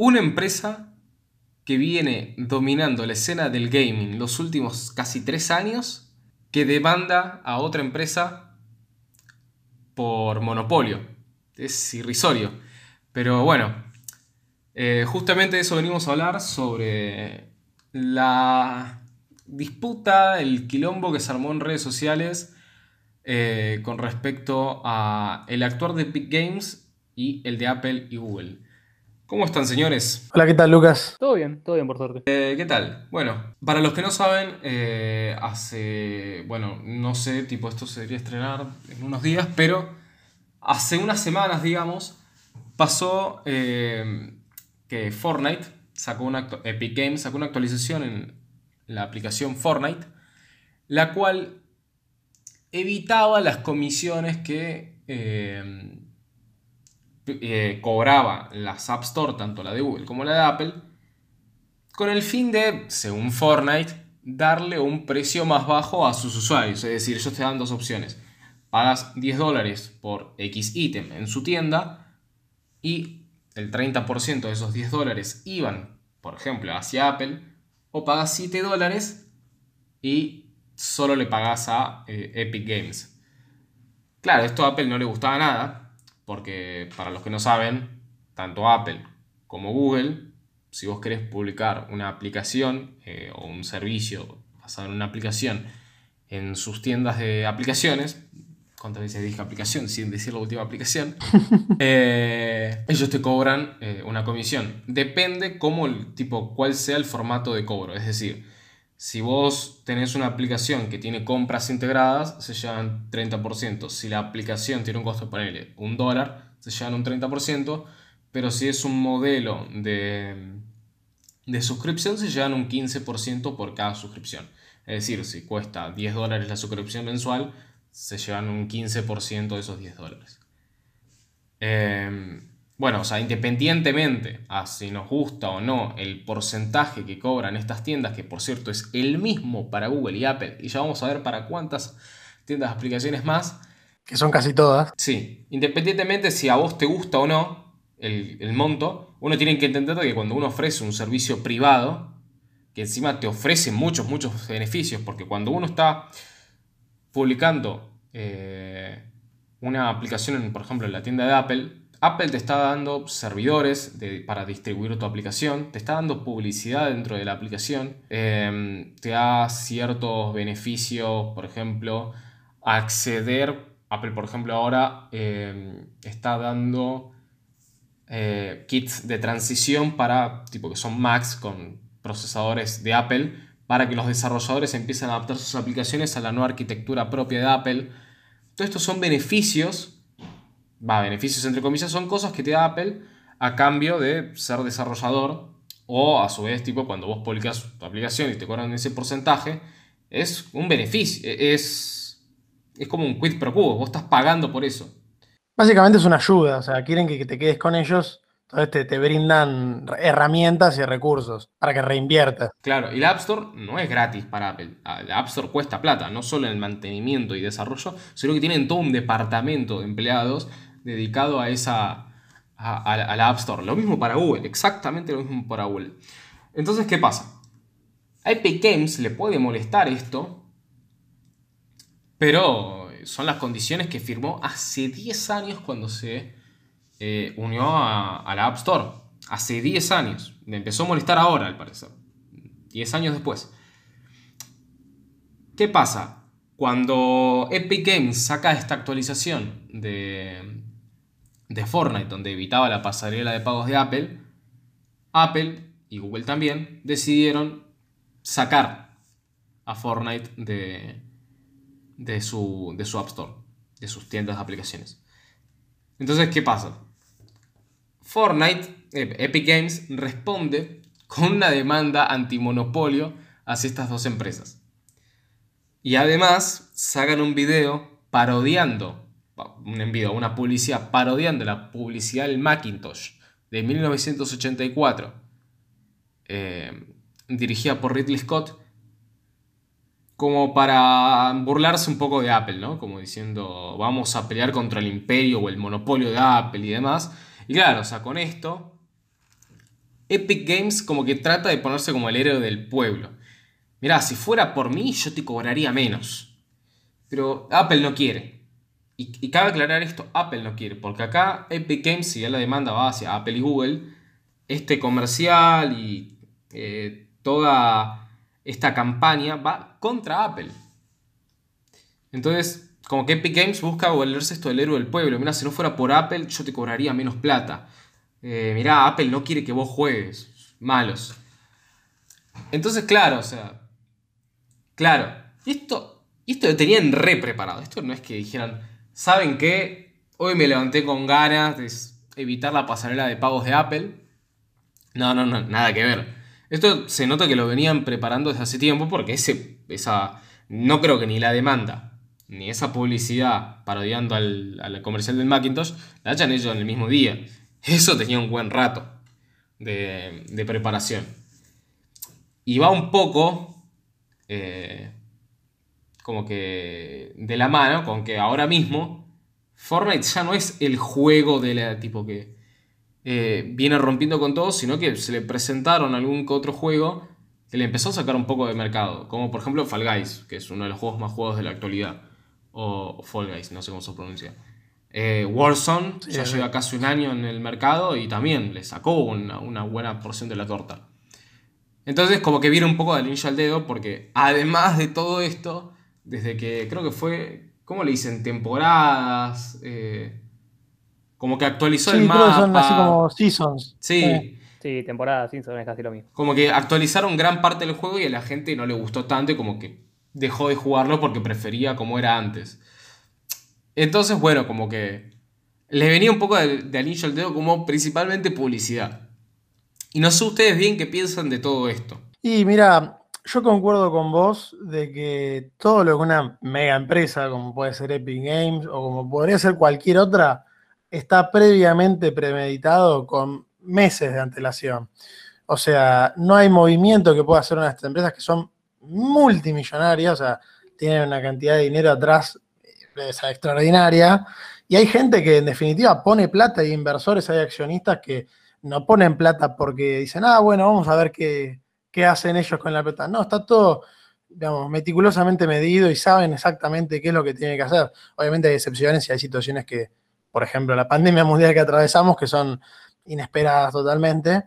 Una empresa que viene dominando la escena del gaming los últimos casi tres años, que demanda a otra empresa por monopolio. Es irrisorio. Pero bueno, eh, justamente de eso venimos a hablar sobre la disputa, el quilombo que se armó en redes sociales eh, con respecto a el actuar de Epic Games y el de Apple y Google. ¿Cómo están, señores? Hola, ¿qué tal, Lucas? Todo bien, todo bien, por suerte. Eh, ¿Qué tal? Bueno, para los que no saben, eh, hace, bueno, no sé, tipo esto se debería estrenar en unos días, pero hace unas semanas, digamos, pasó que Fortnite sacó una, Epic Games sacó una actualización en la aplicación Fortnite, la cual evitaba las comisiones que eh, cobraba las App Store, tanto la de Google como la de Apple, con el fin de, según Fortnite, darle un precio más bajo a sus usuarios. Es decir, ellos te dan dos opciones. Pagas 10 dólares por X ítem en su tienda y el 30% de esos 10 dólares iban, por ejemplo, hacia Apple, o pagas 7 dólares y solo le pagas a eh, Epic Games. Claro, esto a Apple no le gustaba nada, porque para los que no saben, tanto Apple como Google, si vos querés publicar una aplicación eh, o un servicio basado en una aplicación en sus tiendas de aplicaciones, ¿cuántas veces dije aplicación? Sin decir la última aplicación, eh, ellos te cobran una comisión. Depende cómo el tipo, cuál sea el formato de cobro. Es decir, si vos tenés una aplicación que tiene compras integradas, se llevan 30%. Si la aplicación tiene un costo, ponele un dólar, se llevan un 30%. Pero si es un modelo de, de suscripción, se llevan un 15% por cada suscripción. Es decir, si cuesta 10 dólares la suscripción mensual, se llevan un 15% de esos 10 dólares. Eh, bueno, o sea, independientemente a si nos gusta o no el porcentaje que cobran estas tiendas, que por cierto es el mismo para Google y Apple, y ya vamos a ver para cuántas tiendas de aplicaciones más. Que son casi todas. Sí, independientemente si a vos te gusta o no el, monto, uno tiene que entender que cuando uno ofrece un servicio privado, que encima te ofrece muchos, muchos beneficios, porque cuando uno está publicando eh, una aplicación, por ejemplo, en la tienda de Apple, Apple te está dando servidores para distribuir tu aplicación, te está dando publicidad dentro de la aplicación, em, te da ciertos beneficios, por ejemplo, acceder, Apple por ejemplo ahora em, está dando eh, kits de transición para, tipo que son Macs con procesadores de Apple, para que los desarrolladores empiecen a adaptar sus aplicaciones a la nueva arquitectura propia de Apple. Todos estos son beneficios va, beneficios entre comillas, son cosas que te da Apple a cambio de ser desarrollador o a su vez, tipo, cuando vos publicas tu aplicación y te cobran ese porcentaje, es un beneficio, e-, es, es como un quid pro quo, vos estás pagando por eso. Básicamente es una ayuda, o sea, quieren que te quedes con ellos, entonces te, brindan herramientas y recursos para que reinviertas. Claro, y la App Store no es gratis para Apple. Ah, la App Store cuesta plata, no solo en el mantenimiento y desarrollo, sino que tienen todo un departamento de empleados dedicado a esa a, la App Store. Lo mismo para Google, exactamente lo mismo para Google. Entonces, ¿qué pasa? A Epic Games le puede molestar esto, pero son las condiciones que firmó hace 10 años cuando se eh, unió a, a, la App Store. Hace 10 años. Le empezó a molestar ahora, al parecer. 10 años después. ¿Qué pasa? Cuando Epic Games saca esta actualización de, de Fortnite, donde evitaba la pasarela de pagos de Apple, Apple y Google también decidieron sacar a Fortnite de, de, su, de su App Store, de sus tiendas de aplicaciones. Entonces, ¿qué pasa? Fortnite, eh, Epic Games, responde con una demanda antimonopolio hacia estas dos empresas. Y además sacan un video parodiando un envío, una publicidad parodiando la publicidad del Macintosh de 1984, eh, dirigida por Ridley Scott, como para burlarse un poco de Apple, ¿no? Como diciendo, vamos a pelear contra el imperio o el monopolio de Apple y demás. Y claro, o sea, con esto, Epic Games como que trata de ponerse como el héroe del pueblo. Mirá, si fuera por mí yo te cobraría menos. Pero Apple no quiere. Y, cabe aclarar esto, Apple no quiere, porque acá Epic Games, si ya la demanda va hacia Apple y Google, este comercial y eh, toda esta campaña va contra Apple. Entonces, como que Epic Games busca volverse esto del héroe del pueblo. Mira, si no fuera por Apple, yo te cobraría menos plata. Eh, mirá, Apple no quiere que vos juegues. Malos. Entonces, claro, o sea. Claro. esto, esto lo tenían re preparado. Esto no es que dijeran, ¿saben qué? Hoy me levanté con ganas de evitar la pasarela de pagos de Apple. No, no, no, nada que ver. Esto se nota que lo venían preparando desde hace tiempo porque ese, esa, no creo que ni la demanda ni esa publicidad parodiando al, comercial del Macintosh la hayan hecho en el mismo día. Eso tenía un buen rato de, preparación. Y va un poco eh, como que de la mano con que ahora mismo Fortnite ya no es el juego de la tipo que eh, viene rompiendo con todo, sino que se le presentaron algún que otro juego que le empezó a sacar un poco de mercado, como por ejemplo Fall Guys, que es uno de los juegos más jugados de la actualidad o Fall Guys, no sé cómo se pronuncia. Eh, Warzone ya lleva casi un año en el mercado y también le sacó una, buena porción de la torta. Entonces, como que viene un poco de anillo al dedo, porque además de todo esto, desde que creo que fue, ¿cómo le dicen? Temporadas, eh, como que actualizó el mapa. son así como seasons. Sí. Sí, temporadas, seasons es casi lo mismo. Como que actualizaron gran parte del juego y a la gente no le gustó tanto y como que dejó de jugarlo porque prefería como era antes. Entonces, bueno, como que le venía un poco de, anillo al dedo como principalmente publicidad. Y no sé ustedes bien qué piensan de todo esto. Y mira, yo concuerdo con vos de que todo lo que una mega empresa, como puede ser Epic Games o como podría ser cualquier otra, está previamente premeditado con meses de antelación. O sea, no hay movimiento que pueda hacer una de estas empresas que son multimillonarias, o sea, tienen una cantidad de dinero atrás eh, extraordinaria. Y hay gente que en definitiva pone plata, hay inversores, hay accionistas que no ponen plata porque dicen, ah, bueno, vamos a ver qué, qué hacen ellos con la plata. No, está todo, digamos, meticulosamente medido y saben exactamente qué es lo que tienen que hacer. Obviamente hay excepciones y hay situaciones que, por ejemplo, la pandemia mundial que atravesamos, que son inesperadas totalmente.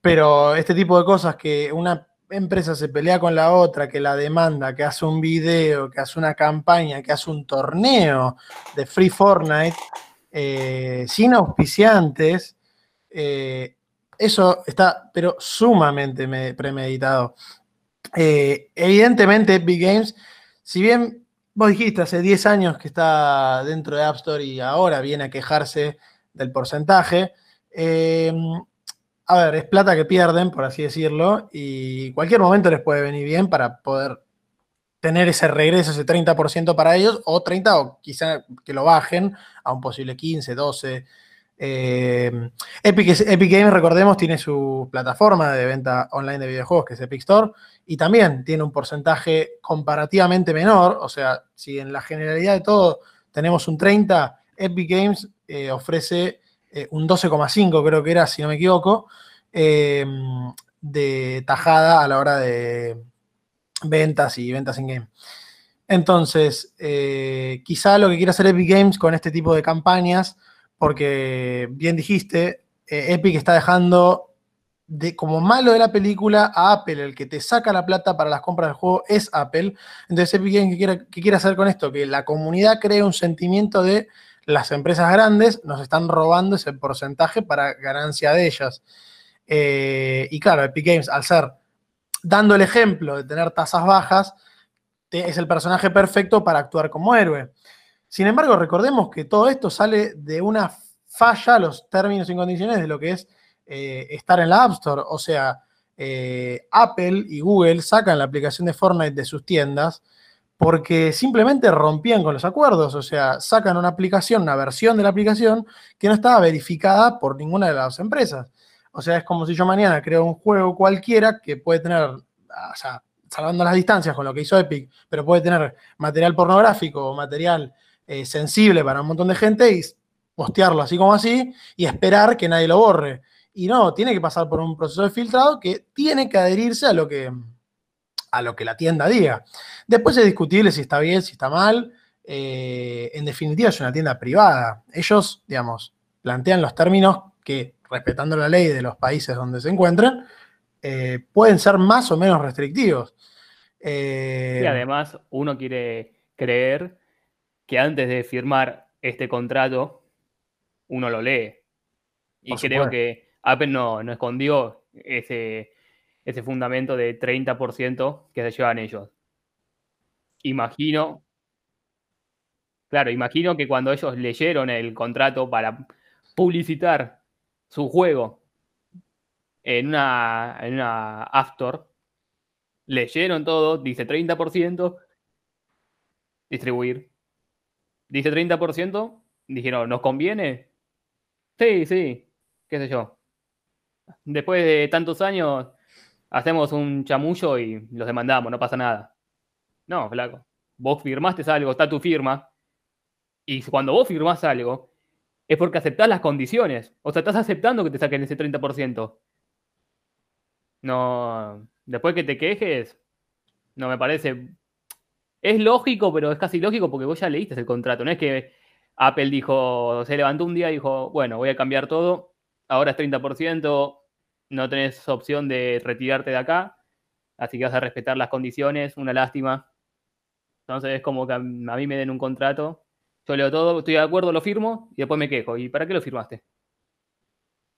Pero este tipo de cosas que una empresa se pelea con la otra, que la demanda, que hace un video, que hace una campaña, que hace un torneo de Free Fortnite, eh, sin auspiciantes, eh, eso está, pero sumamente premeditado. Eh, evidentemente, Epic Games, si bien vos dijiste hace 10 años que está dentro de App Store y ahora viene a quejarse del porcentaje, a ver, es plata que pierden, por así decirlo, y cualquier momento les puede venir bien para poder tener ese regreso, ese 30% para ellos, o 30, o quizá que lo bajen a un posible 15, 12. Eh, Epic, Games, recordemos, tiene su plataforma de venta online de videojuegos, que es Epic Store, y también tiene un porcentaje comparativamente menor, o sea, si en la generalidad de todo tenemos un 30, Epic Games eh, ofrece eh, un 12,5 creo que era, si no me equivoco, de tajada a la hora de ventas y ventas en game. Entonces, quizá lo que quiere hacer Epic Games con este tipo de campañas, porque bien dijiste, eh, Epic está dejando de, como malo de la película a Apple, el que te saca la plata para las compras del juego es Apple. Entonces, Epic ¿qué quiere, qué quiere hacer con esto? Que la comunidad cree un sentimiento de las empresas grandes nos están robando ese porcentaje para ganancia de ellas. Eh, y claro, Epic Games, al ser dando el ejemplo de tener tasas bajas, es el personaje perfecto para actuar como héroe. Sin embargo, recordemos que todo esto sale de una falla a los términos y condiciones de lo que es eh, estar en la App Store. O sea, eh, Apple y Google sacan la aplicación de Fortnite de sus tiendas porque simplemente rompían con los acuerdos, o sea, sacan una aplicación, una versión de la aplicación que no estaba verificada por ninguna de las empresas. O sea, es como si yo mañana creo un juego cualquiera que puede tener, o sea, salvando las distancias con lo que hizo Epic, pero puede tener material pornográfico o material eh, sensible para un montón de gente y postearlo así como así y esperar que nadie lo borre. Y no, tiene que pasar por un proceso de filtrado que tiene que adherirse a lo que, a lo que la tienda diga. Después es discutible si está bien, si está mal. Eh, en definitiva es una tienda privada. Ellos, digamos, plantean los términos que, respetando la ley de los países donde se encuentran, eh, pueden ser más o menos restrictivos. Eh, y además uno quiere creer que antes de firmar este contrato, uno lo lee. Y creo que Apple no, no escondió ese, ese fundamento de 30% que se llevan ellos. Imagino, claro, imagino que cuando ellos leyeron el contrato para publicitar su juego en una, en una App Store, leyeron todo, dice 30%, distribuir. Dice 30%, dijeron, ¿nos conviene? Sí, sí, qué sé yo. Después de tantos años, hacemos un chamullo y los demandamos, no pasa nada. No, flaco. Vos firmaste algo, está tu firma. Y cuando vos firmás algo, es porque aceptás las condiciones. O sea, estás aceptando que te saquen ese 30%. No. Después que te quejes, no me parece. Es lógico, pero es casi lógico porque vos ya leíste el contrato. No es que Apple dijo, se levantó un día y dijo, bueno, voy a cambiar todo. Ahora es 30%, no tenés opción de retirarte de acá, así que vas a respetar las condiciones, una lástima. Entonces es como que a mí me den un contrato, yo leo todo, estoy de acuerdo, lo firmo y después me quejo. ¿Y para qué lo firmaste?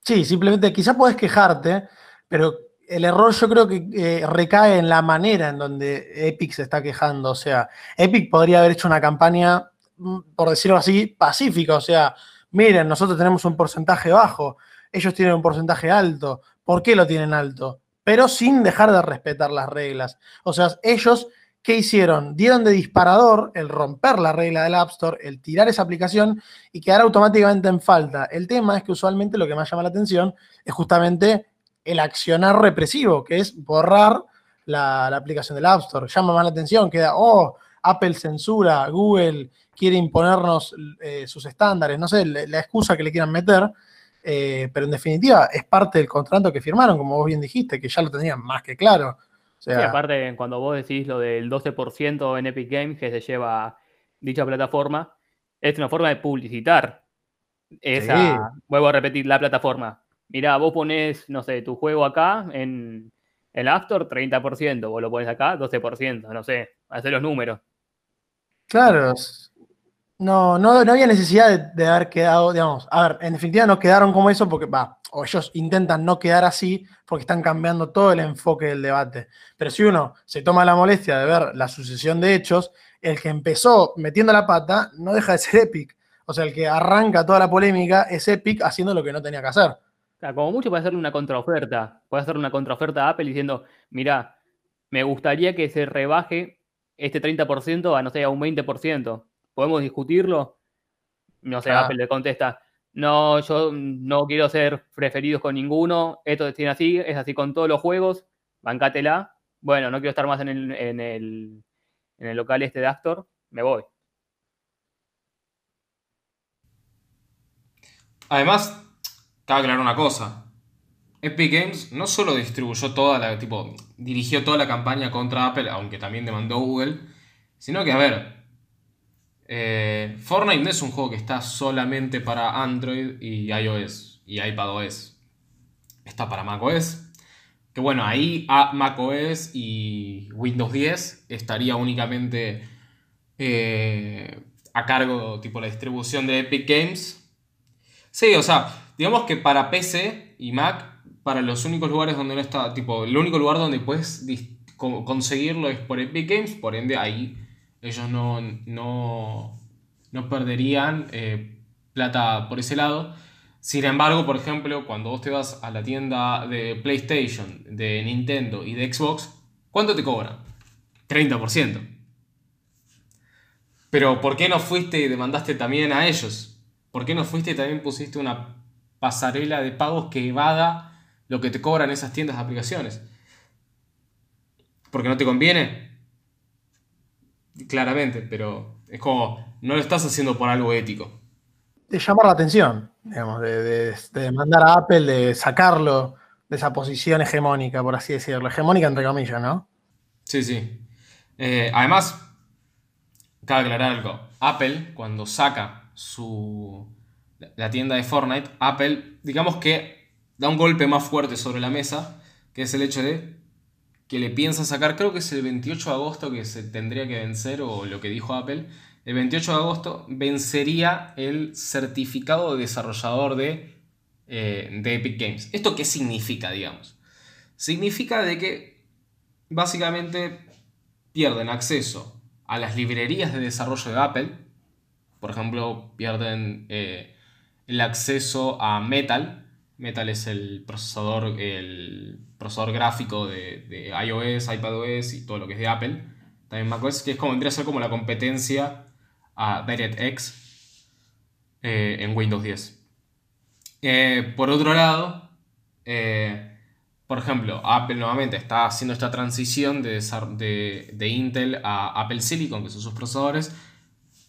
Sí, simplemente quizás puedes quejarte, pero el error yo creo que eh, recae en la manera en donde Epic se está quejando. O sea, Epic podría haber hecho una campaña, mm, por decirlo así, pacífica. O sea, miren, nosotros tenemos un porcentaje bajo, ellos tienen un porcentaje alto. ¿Por qué lo tienen alto? Pero sin dejar de respetar las reglas. O sea, ellos, ¿qué hicieron? Dieron de disparador el romper la regla del App Store, el tirar esa aplicación y quedar automáticamente en falta. El tema es que usualmente lo que más llama la atención es justamente el accionar represivo, que es borrar la, aplicación del App Store. Llama más la atención, queda, oh, Apple censura, Google quiere imponernos eh, sus estándares, no sé, la excusa que le quieran meter, eh, pero en definitiva es parte del contrato que firmaron, como vos bien dijiste, que ya lo tenían más que claro. sí, aparte, cuando vos decís lo del 12% en Epic Games que se lleva dicha plataforma, es una forma de publicitar esa, vuelvo a repetir, la plataforma. Mirá, vos pones, no sé, tu juego acá en el Store, 30%, vos lo pones acá, 12%, no sé, hacer los números. Claro, no, no, no había necesidad de, haber quedado, digamos, a ver, en definitiva no quedaron como eso porque, va, o ellos intentan no quedar así porque están cambiando todo el enfoque del debate. Pero si uno se toma la molestia de ver la sucesión de hechos, el que empezó metiendo la pata no deja de ser Epic. O sea, el que arranca toda la polémica es Epic haciendo lo que no tenía que hacer. Como mucho puede hacerle una contraoferta. Puede hacer una contraoferta a Apple diciendo, mira, me gustaría que se rebaje este 30% a, no sé, a un 20%. ¿podemos discutirlo? No sé, Apple le contesta, no, yo no quiero ser preferidos con ninguno, esto tiene así, es así con todos los juegos, bancátela. Bueno, no quiero estar más en el, en el, en el local este de Actor, me voy. Además, cabe aclarar una cosa. Epic Games no solo distribuyó toda la, tipo, dirigió toda la campaña contra Apple, aunque también demandó Google, sino que, a ver, eh, Fortnite no es un juego que está solamente para Android y iOS y iPadOS. Está para macOS. Que bueno, ahí macOS y Windows 10 estaría únicamente eh, a cargo, tipo la distribución de Epic Games. Sí, o sea, digamos que para PC y Mac, para los únicos lugares donde no está, tipo, el único lugar donde puedes conseguirlo es por Epic Games, por ende ahí ellos no, no, perderían eh, plata por ese lado. Sin embargo, por ejemplo, cuando vos te vas a la tienda de PlayStation, de Nintendo y de Xbox, ¿cuánto te cobran? 30%. Pero ¿por qué no fuiste y demandaste también a ellos? ¿Por qué no fuiste y también pusiste una pasarela de pagos que evada lo que te cobran esas tiendas de aplicaciones? ¿Porque no te conviene? claramente, pero es como, no lo estás haciendo por algo ético. de llamar la atención, digamos, de, de, de mandar a Apple, de sacarlo de esa posición hegemónica, por así decirlo. Hegemónica entre comillas, ¿no? Sí, sí. Eh, además, cabe aclarar algo. Apple, cuando saca su. La tienda de Fortnite, Apple, digamos que da un golpe más fuerte sobre la mesa, que es el hecho de que le piensa sacar, creo que es el 28 de agosto que se tendría que vencer, o lo que dijo Apple, el 28 de agosto vencería el certificado de desarrollador de, eh, de Epic Games. ¿Esto qué significa, digamos? Significa de que básicamente pierden acceso a las librerías de desarrollo de Apple. Por ejemplo, pierden eh, el acceso a Metal. Metal es el procesador, el procesador gráfico de, de iOS, iPadOS y todo lo que es de Apple. También macOS, que es como vendría a ser como la competencia a DirectX eh, en Windows 10. Eh, por otro lado, eh, por ejemplo, Apple nuevamente está haciendo esta transición de, de- de Intel a Apple Silicon, que son sus procesadores.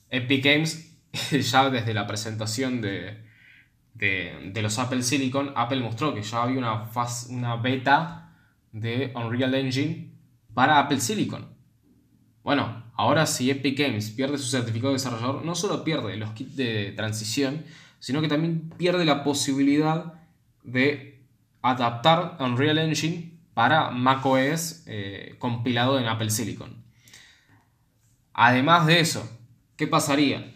Epic Games, ya desde la presentación de, de, de los Apple Silicon, Apple mostró que ya había una, faz- una beta de Unreal Engine para Apple Silicon. Bueno, ahora si Epic Games pierde su certificado de desarrollador, no solo pierde los kits de transición, sino que también pierde la posibilidad de adaptar Unreal Engine para macOS eh, compilado en Apple Silicon. Además de eso, ¿qué pasaría?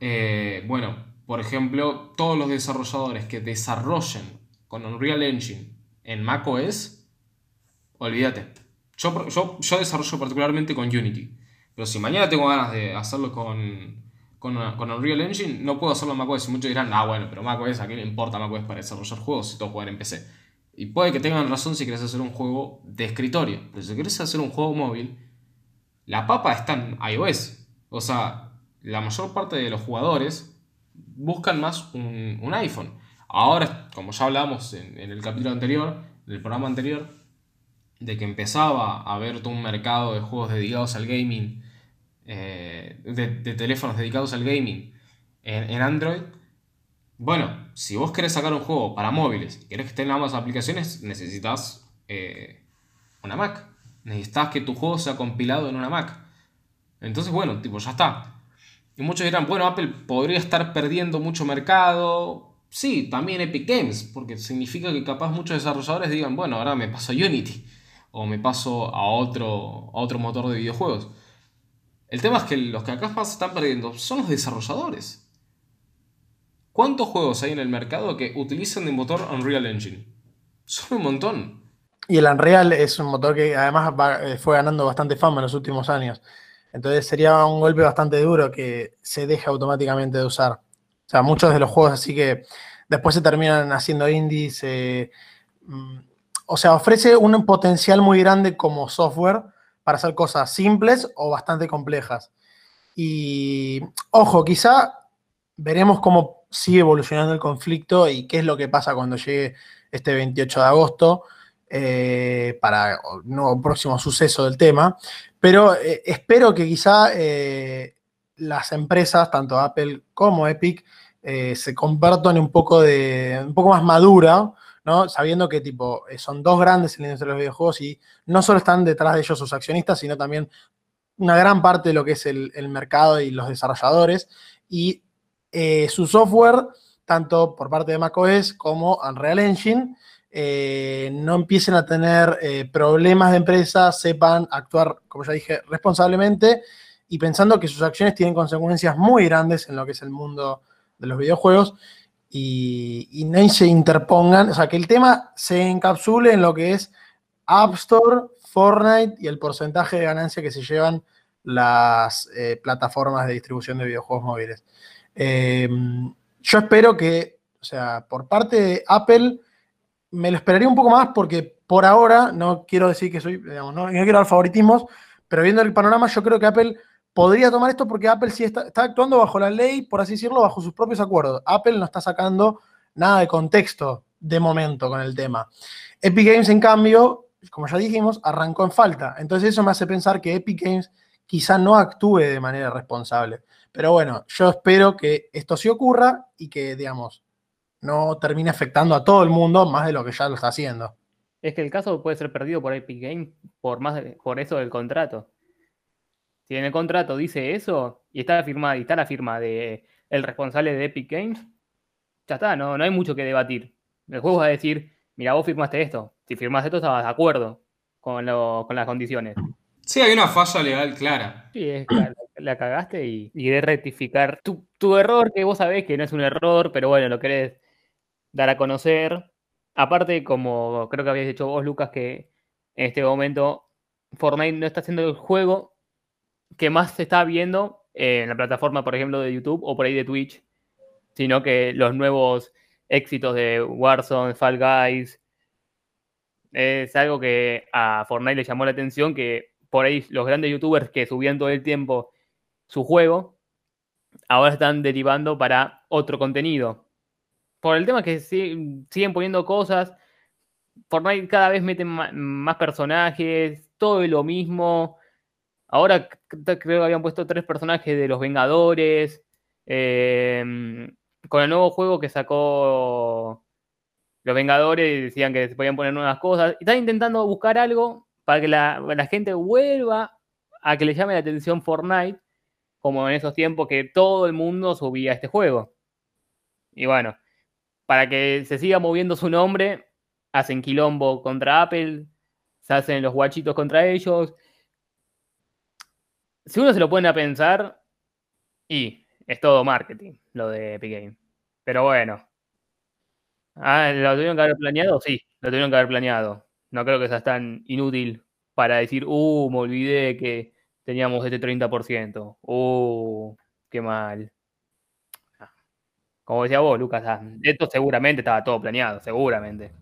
Eh, bueno, por ejemplo, todos los desarrolladores que desarrollen con Unreal Engine en macOS, olvídate. Yo, yo, desarrollo particularmente con Unity. Pero si mañana tengo ganas de hacerlo con, con, con Unreal Engine, no puedo hacerlo en macOS. Y muchos dirán, ah, bueno, pero macOS, ¿a qué le importa macOS para desarrollar juegos si todo juegan en PC? Y puede que tengan razón si querés hacer un juego de escritorio. Pero si querés hacer un juego móvil, la papa está en iOS. O sea, la mayor parte de los jugadores buscan más un, un iPhone. Ahora, como ya hablábamos en, el capítulo anterior, del programa anterior, de que empezaba a haber todo un mercado de juegos dedicados al gaming, eh, de, teléfonos dedicados al gaming en, en Android. Bueno, si vos querés sacar un juego para móviles y querés que estén ambas aplicaciones, necesitas eh, una Mac. Necesitas que tu juego sea compilado en una Mac. Entonces, bueno, tipo, ya está. Y muchos dirán, bueno, Apple podría estar perdiendo mucho mercado. Sí, también Epic Games, porque significa que capaz muchos desarrolladores digan, bueno, ahora me paso a Unity o me paso a otro, a otro motor de videojuegos. El tema es que los que acá más están perdiendo son los desarrolladores. ¿Cuántos juegos hay en el mercado que utilizan el motor Unreal Engine? Son un montón. Y el Unreal es un motor que además eh, fue ganando bastante fama en los últimos años. Entonces sería un golpe bastante duro que se deje automáticamente de usar. O sea, muchos de los juegos así que después se terminan haciendo indies. eh, mm, o sea, ofrece un potencial muy grande como software para hacer cosas simples o bastante complejas. Y ojo, quizá veremos cómo sigue evolucionando el conflicto y qué es lo que pasa cuando llegue este 28 de agosto eh, para un próximo suceso del tema. Pero eh, espero que quizá eh, las empresas, tanto Apple como Epic, eh, se conviertan en un poco de un poco más madura, ¿no? Sabiendo que tipo son dos grandes en la industria de los videojuegos y no solo están detrás de ellos sus accionistas, sino también una gran parte de lo que es el, el mercado y los desarrolladores. Y su software, tanto por parte de macOS como Unreal Engine, eh, no empiecen a tener eh, problemas de empresa, sepan actuar, como ya dije, responsablemente y pensando que sus acciones tienen consecuencias muy grandes en lo que es el mundo de los videojuegos y, no se interpongan, o sea, que el tema se encapsule en lo que es App Store, Fortnite y el porcentaje de ganancia que se llevan las eh, plataformas de distribución de videojuegos móviles. Yo espero que, o sea, por parte de Apple, me lo esperaría un poco más porque por ahora, no quiero decir que soy, digamos, no, quiero dar favoritismos, pero viendo el panorama, yo creo que Apple podría tomar esto porque Apple sí está, está actuando bajo la ley, por así decirlo, bajo sus propios acuerdos. Apple no está sacando nada de contexto de momento con el tema. Epic Games, en cambio, como ya dijimos, arrancó en falta. Entonces eso me hace pensar que Epic Games quizá no actúe de manera responsable. Pero bueno, yo espero que esto sí ocurra y que, digamos, no termine afectando a todo el mundo más de lo que ya lo está haciendo. Es que el caso puede ser perdido por Epic Games por, más, por eso del contrato. Si en el contrato dice eso y está firmada y está la firma de el responsable de Epic Games, ya está, no, no hay mucho que debatir. El juego va a decir, mira, vos firmaste esto. Si firmaste esto, estabas de acuerdo con, con las condiciones. Sí, hay una falla legal clara. Sí, es claro, la cagaste y, y de rectificar tu, tu, error, que vos sabés que no es un error, pero bueno, lo querés dar a conocer. Aparte, como creo que habías dicho vos, Lucas, que en este momento Fortnite no está haciendo el juego que más se está viendo en la plataforma, por ejemplo, de YouTube o por ahí de Twitch, sino que los nuevos éxitos de Warzone, Fall Guys, es algo que a Fortnite le llamó la atención, que por ahí los grandes youtubers que subían todo el tiempo su juego, ahora están derivando para otro contenido. Por el tema que siguen poniendo cosas, Fortnite cada vez meten más personajes, todo lo mismo. Ahora creo que habían puesto tres personajes de los Vengadores. Em, con el nuevo juego que sacó los Vengadores, decían que se podían poner nuevas cosas. Están intentando buscar algo para que la, la, gente vuelva a que le llame la atención Fortnite, como en esos tiempos que todo el mundo subía este juego. Y bueno, para que se siga moviendo su nombre, hacen quilombo contra Apple, se hacen los guachitos contra ellos. Si uno se lo pone a pensar, y es todo marketing, lo de Epic Game. Pero bueno. Ah, ¿Lo tuvieron que haber planeado? Sí, lo tuvieron que haber planeado. No creo que sea tan inútil para decir, uh, me olvidé que teníamos este 30%. Uh, qué mal. Como decía vos, Lucas, ah, esto seguramente estaba todo planeado, seguramente.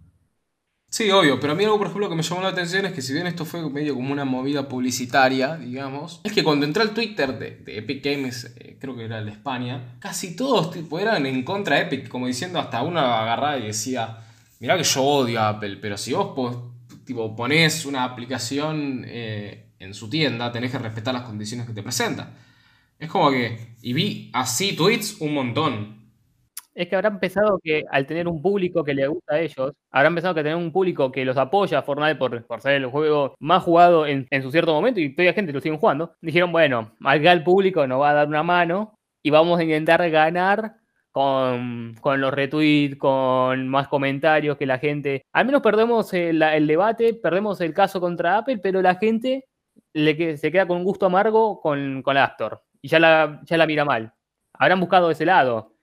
Sí, obvio, pero a mí algo, por ejemplo, que me llamó la atención es que si bien esto fue medio como una movida publicitaria, digamos, es que cuando entré al Twitter de, Epic Games, eh, creo que era el de España, casi todos tipo, eran en contra de Epic, como diciendo hasta uno agarraba y decía, mirá que yo odio a Apple, pero si vos tipo, ponés una aplicación eh, en su tienda, tenés que respetar las condiciones que te presenta. Es como que, y vi así tweets un montón, es que habrá empezado que al tener un público que le gusta a ellos, habrá empezado que tener un público que los apoya a Fortnite por, por ser el juego más jugado en, su cierto momento y todavía gente lo siguen jugando. Dijeron, bueno, acá el público nos va a dar una mano y vamos a intentar ganar con, los retweets, con más comentarios que la gente. Al menos perdemos el, debate, perdemos el caso contra Apple, pero la gente se queda con un gusto amargo con, con la App y ya la, ya la mira mal. Habrán buscado ese lado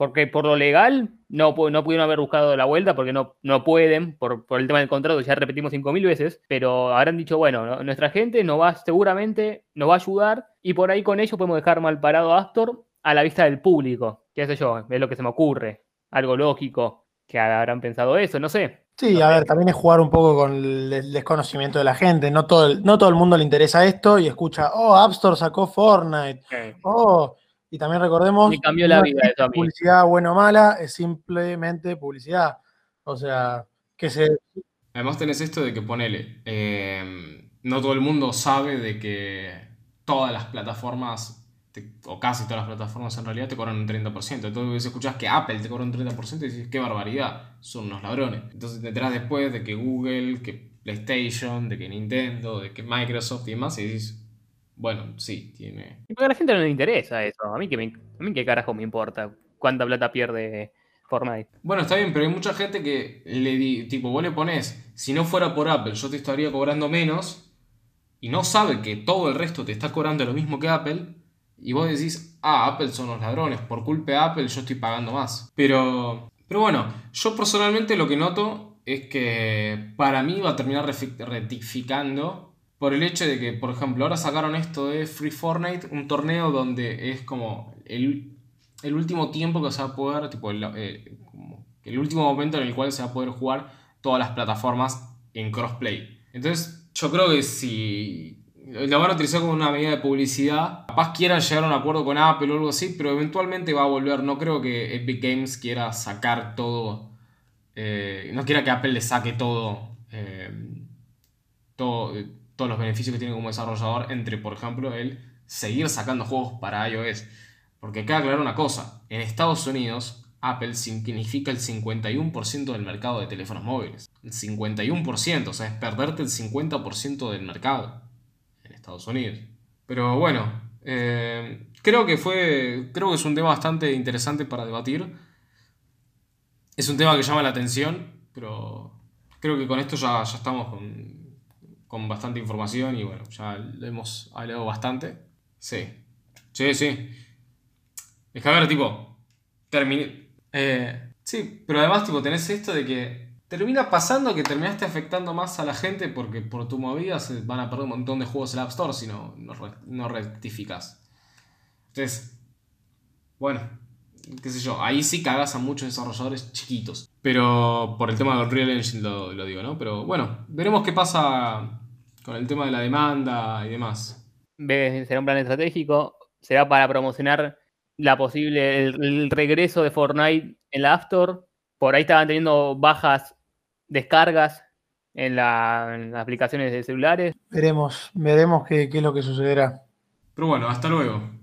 porque por lo legal no, no pudieron haber buscado la vuelta porque no, no pueden por, el tema del contrato, ya repetimos 5.000 veces, pero habrán dicho, bueno, nuestra gente nos va, seguramente nos va a ayudar y por ahí con ello podemos dejar mal parado a Astor a la vista del público, qué sé yo, es lo que se me ocurre, algo lógico, que habrán pensado eso, no sé. Sí, a ver, también es jugar un poco con el desconocimiento de la gente. No todo, el, no todo el mundo le interesa esto y escucha, oh, App Store sacó Fortnite. Oh, y también recordemos, cambió la vida publicidad buena o mala, es simplemente publicidad. O sea, que se... Además tenés esto de que ponele, eh, no todo el mundo sabe de que todas las plataformas, o casi todas las plataformas en realidad te cobran un 30%. Entonces escuchás que Apple te cobra un 30% y dices, qué barbaridad, son unos ladrones. Entonces te enterás después de que Google, que PlayStation, de que Nintendo, de que Microsoft y demás, y dices, bueno, sí, tiene. Porque a la gente no le interesa eso. A mí, que a mí qué carajo me importa cuánta plata pierde Fortnite. Bueno, está bien, pero hay mucha gente que le di, tipo, vos le pones, si no fuera por Apple, yo te estaría cobrando menos, y no sabe que todo el resto te está cobrando lo mismo que Apple, y vos decís, ah, Apple son los ladrones, por culpa de Apple yo estoy pagando más. Pero, pero bueno, yo personalmente lo que noto es que para mí va a terminar rectificando por el hecho de que, por ejemplo, ahora sacaron esto de Free Fortnite, un torneo donde es como el, último tiempo que se va a poder, tipo, eh, el, último momento en el cual se va a poder jugar todas las plataformas en crossplay. Entonces, yo creo que si lo van a utilizar como una medida de publicidad, capaz quieran llegar a un acuerdo con Apple o algo así, pero eventualmente va a volver. No creo que Epic Games quiera sacar todo, eh, no quiera que Apple le saque todo, eh, todo todos los beneficios que tiene como desarrollador entre, por ejemplo, el seguir sacando juegos para iOS. Porque que aclarar una cosa, en Estados Unidos Apple significa el 51% del mercado de teléfonos móviles. El 51%, o sea, es perderte el 50% del mercado en Estados Unidos. Pero bueno, eh, creo que fue. Creo que es un tema bastante interesante para debatir. Es un tema que llama la atención, pero creo que con esto ya, ya estamos con, con bastante información y bueno, ya lo hemos hablado bastante. Sí. Sí, sí. Es que a ver, tipo, terminé. Eh, sí, pero además, tipo, tenés esto de que termina pasando que terminaste afectando más a la gente porque por tu movida se van a perder un montón de juegos en la App Store si no, no, rectificas. Entonces, bueno, qué sé yo, ahí sí cagas a muchos desarrolladores chiquitos. Pero por el tema del Real Engine lo, lo digo, ¿no? Pero bueno, veremos qué pasa con el tema de la demanda y demás. Será un plan estratégico, será para promocionar la posible, el, regreso de Fortnite en la App Store. Por ahí estaban teniendo bajas descargas en, las aplicaciones de celulares. Veremos, veremos qué, qué es lo que sucederá. Pero bueno, hasta luego.